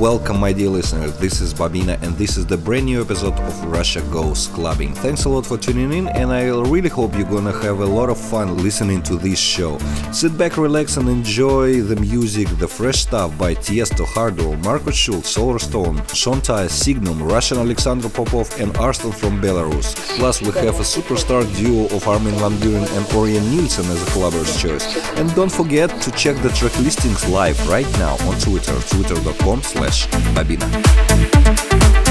Welcome, my dear listeners. This is Bobina, and this is the brand new episode of Russia Goes Clubbing. Thanks a lot for tuning in, and I really hope you're gonna have a lot of fun listening to this show. Sit back, relax, and enjoy the music, the fresh stuff by Tiesto, Hardwell, Markus Schulz, Solarstone, Shontai, Signum, Russian Alexander Popov, and Arston from Belarus. Plus, we have a superstar duo of Armin van Buuren and Ørjan Nilsen as a clubber's choice. And don't forget to check the track listings live right now on Twitter, twitter.com slash bobina.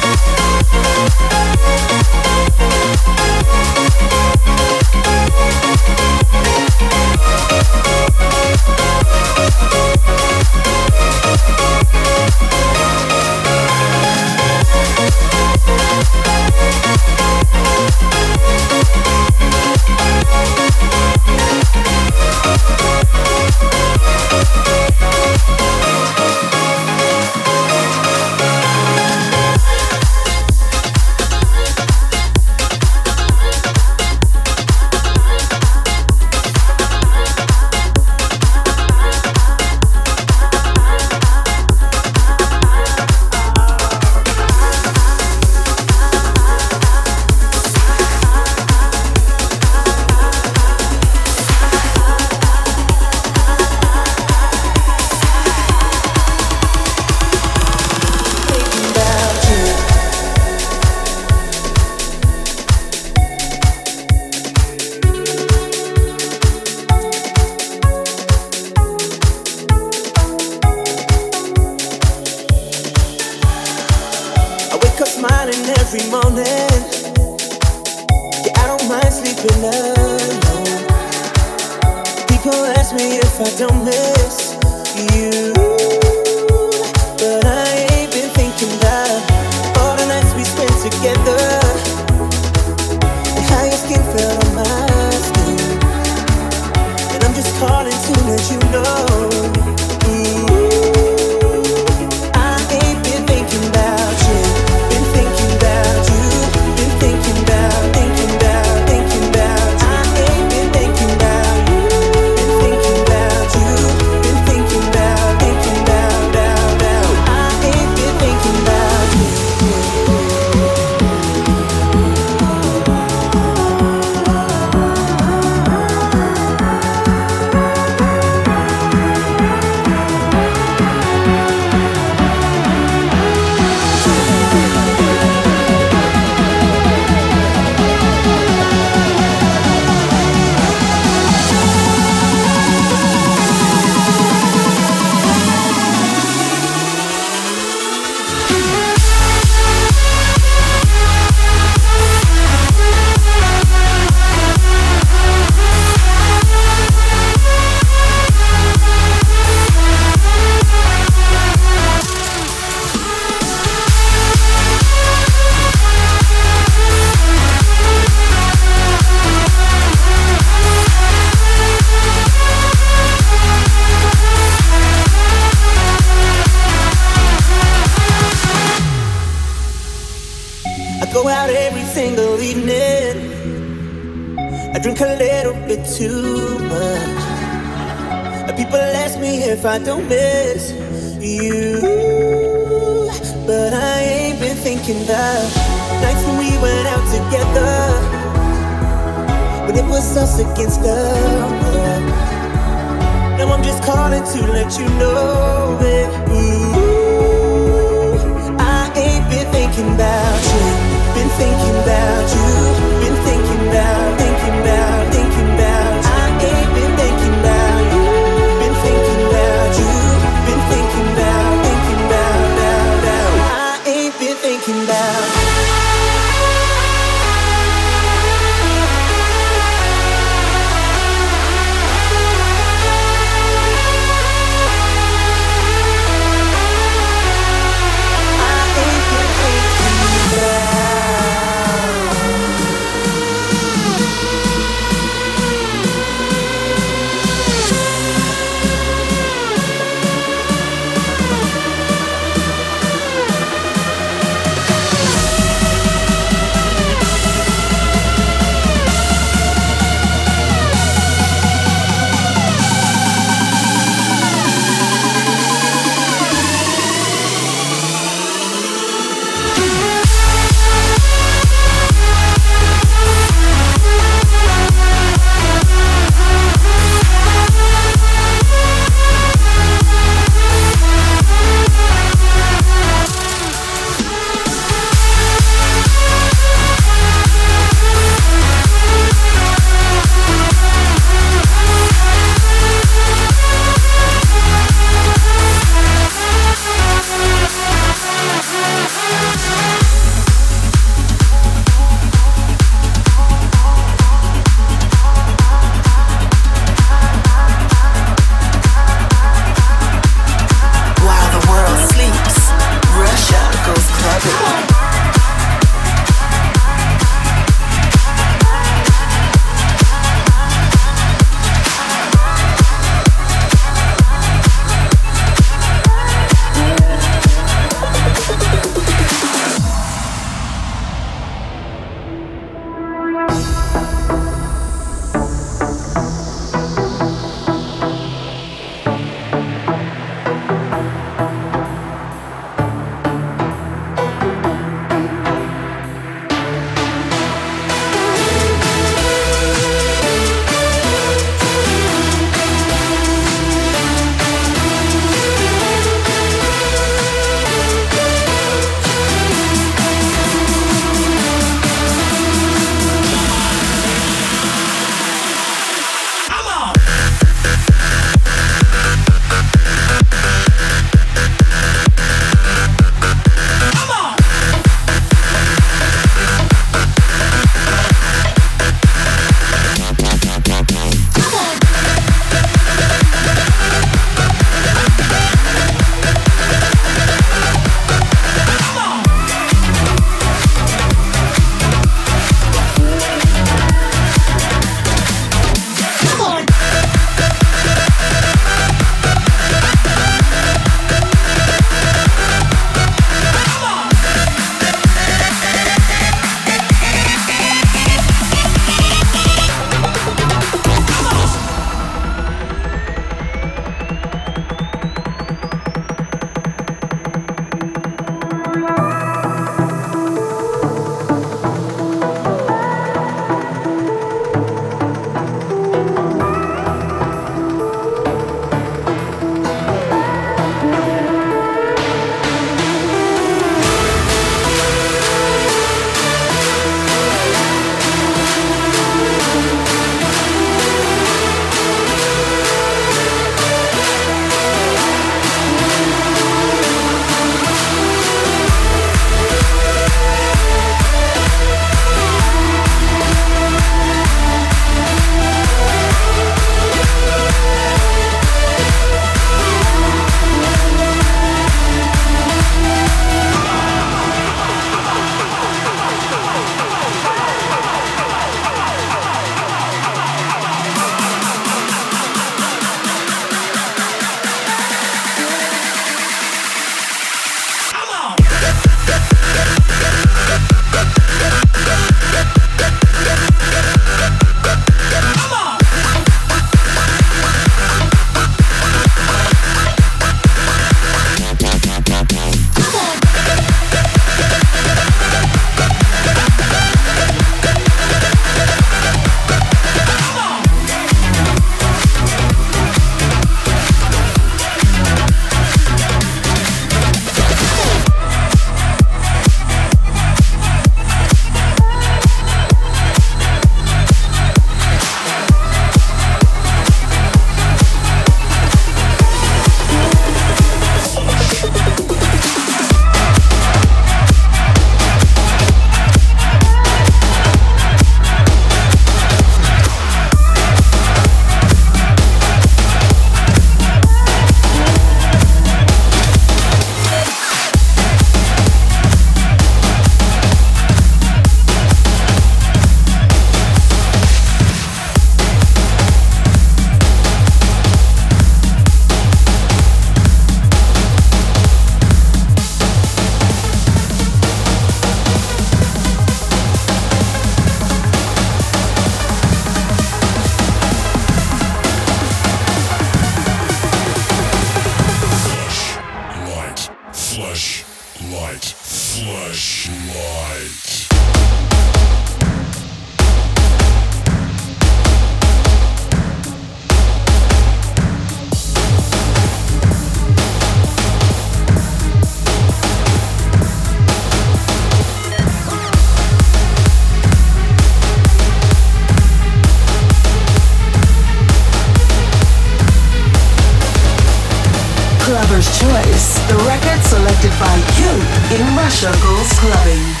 Russia Clubbing.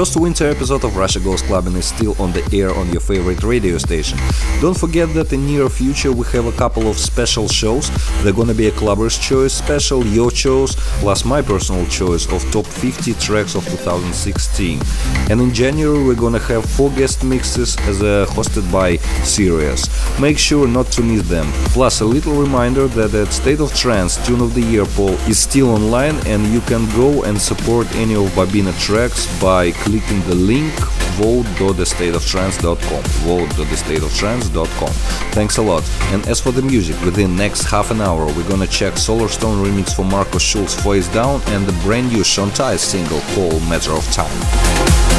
First winter episode of Russia Goes Clubbing is still on the air on your favorite radio station. Don't forget that in near future we have a couple of special shows. They're gonna be a Clubber's Choice special, your choice, plus my personal choice of top 50 tracks of 2016. And in January we're gonna have four guest mixes as uh, hosted by Sirius. Make sure not to miss them. Plus a little reminder that the State of Trance Tune of the Year poll is still online and you can go and support any of Bobina tracks by clicking the link vote.thestateoftrance.com vote.thestateoftrance.com Thanks a lot. And as for the music, within next half an hour we're gonna check Solarstone remix for Markus Schulz Face Down and the brand new Shontai single called Matter of Time.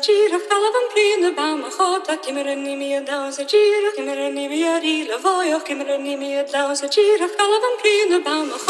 Giro, Calavan Prina, Bamahota, Kimeranimia, Downs, a Giro, Kimeranimia, Rila, Voyo, Kimeranimia, Downs, a Giro, Calavan Prina, Bamahota.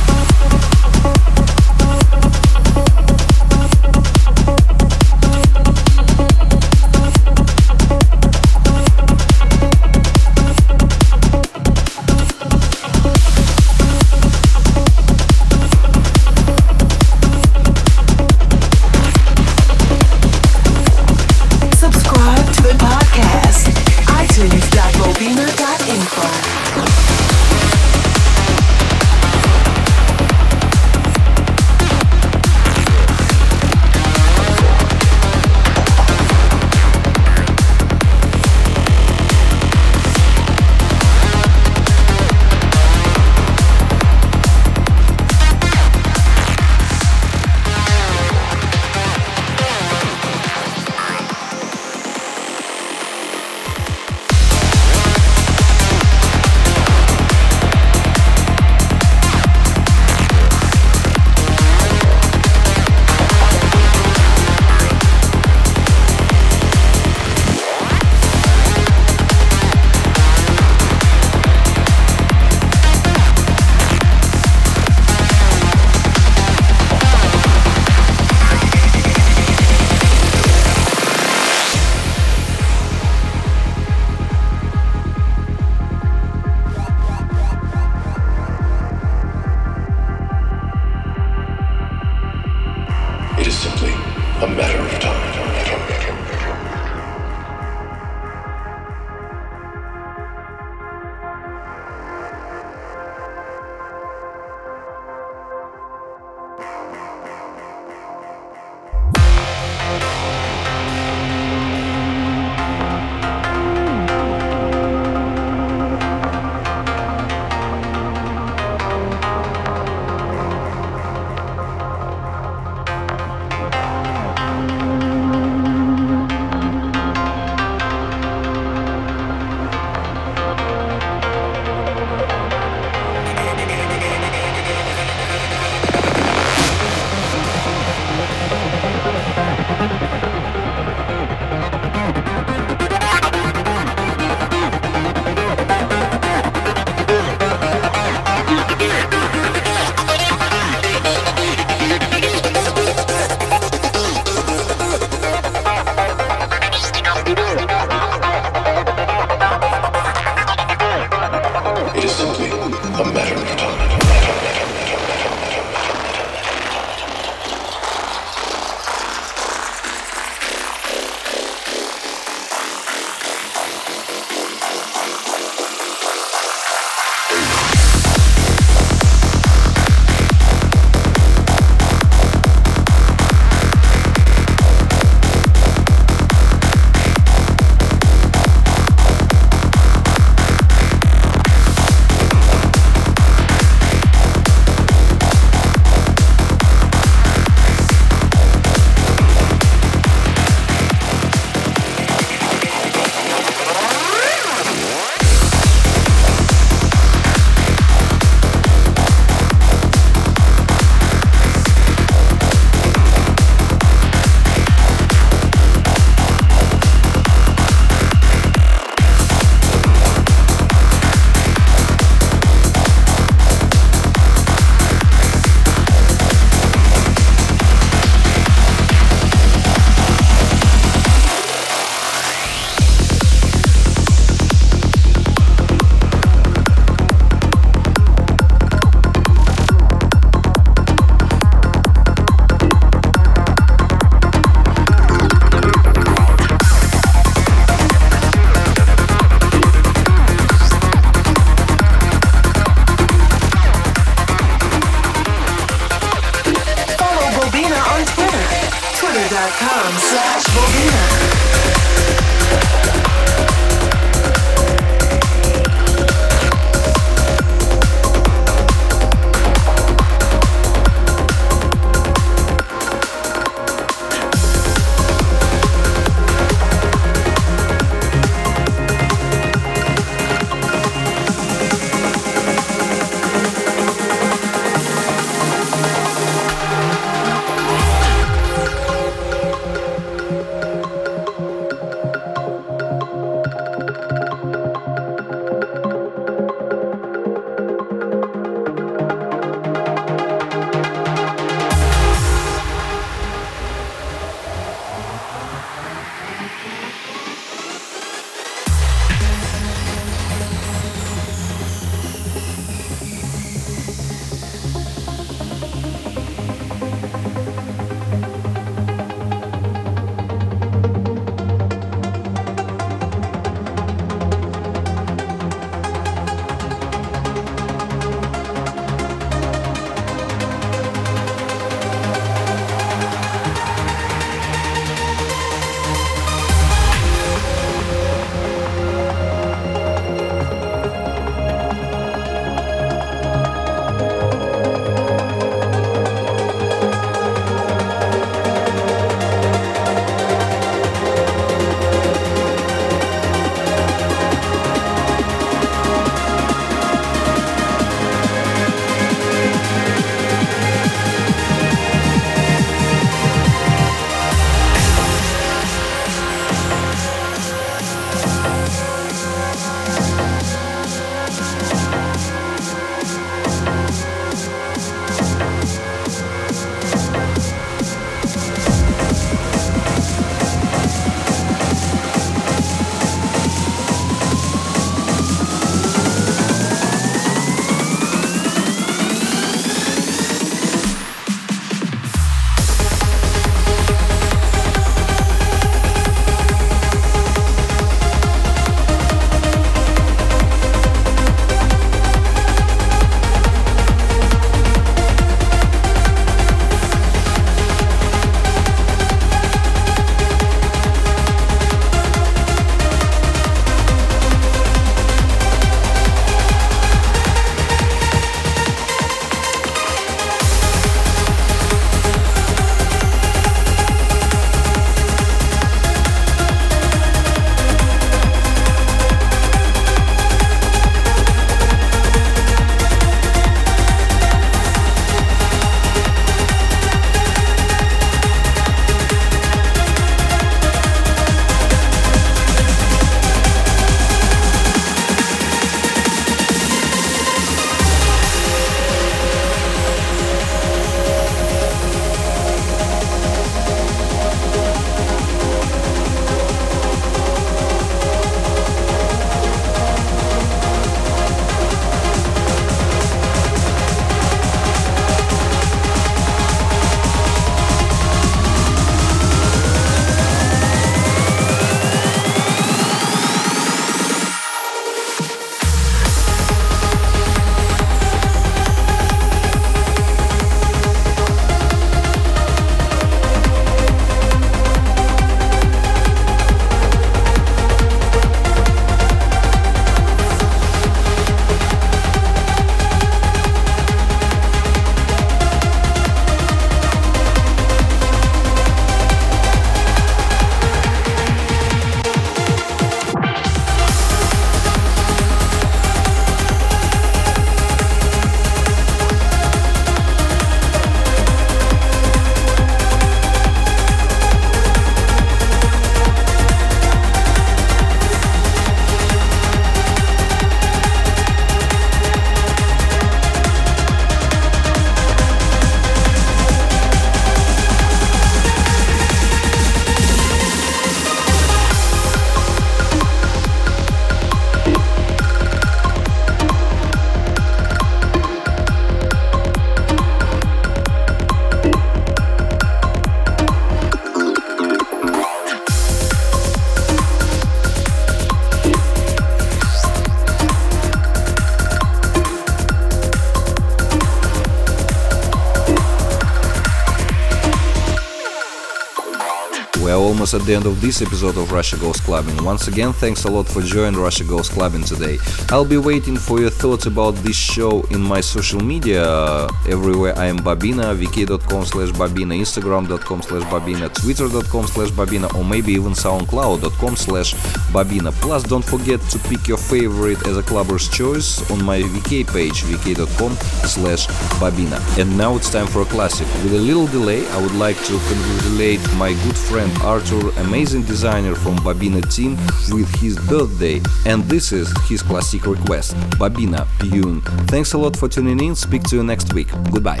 At the end of this episode of Russia Goes Clubbing. Once again, thanks a lot for joining Russia Goes Clubbing today. I'll be waiting for your thoughts about this show in my social media. Uh, everywhere I am Bobina, vk.com slash Bobina, instagram.com slash Bobina, twitter.com slash Bobina, or maybe even soundcloud.com slash Bobina. Plus, don't forget to pick your favorite as a clubber's choice on my VK page, vk.com slash Bobina. And now it's time for a classic. With a little delay, I would like to congratulate my good friend Arthur, amazing designer from Bobina team, with his birthday. And this is his classic request, Bobina Pune. Thanks a lot for tuning in. Speak to you next week. Goodbye.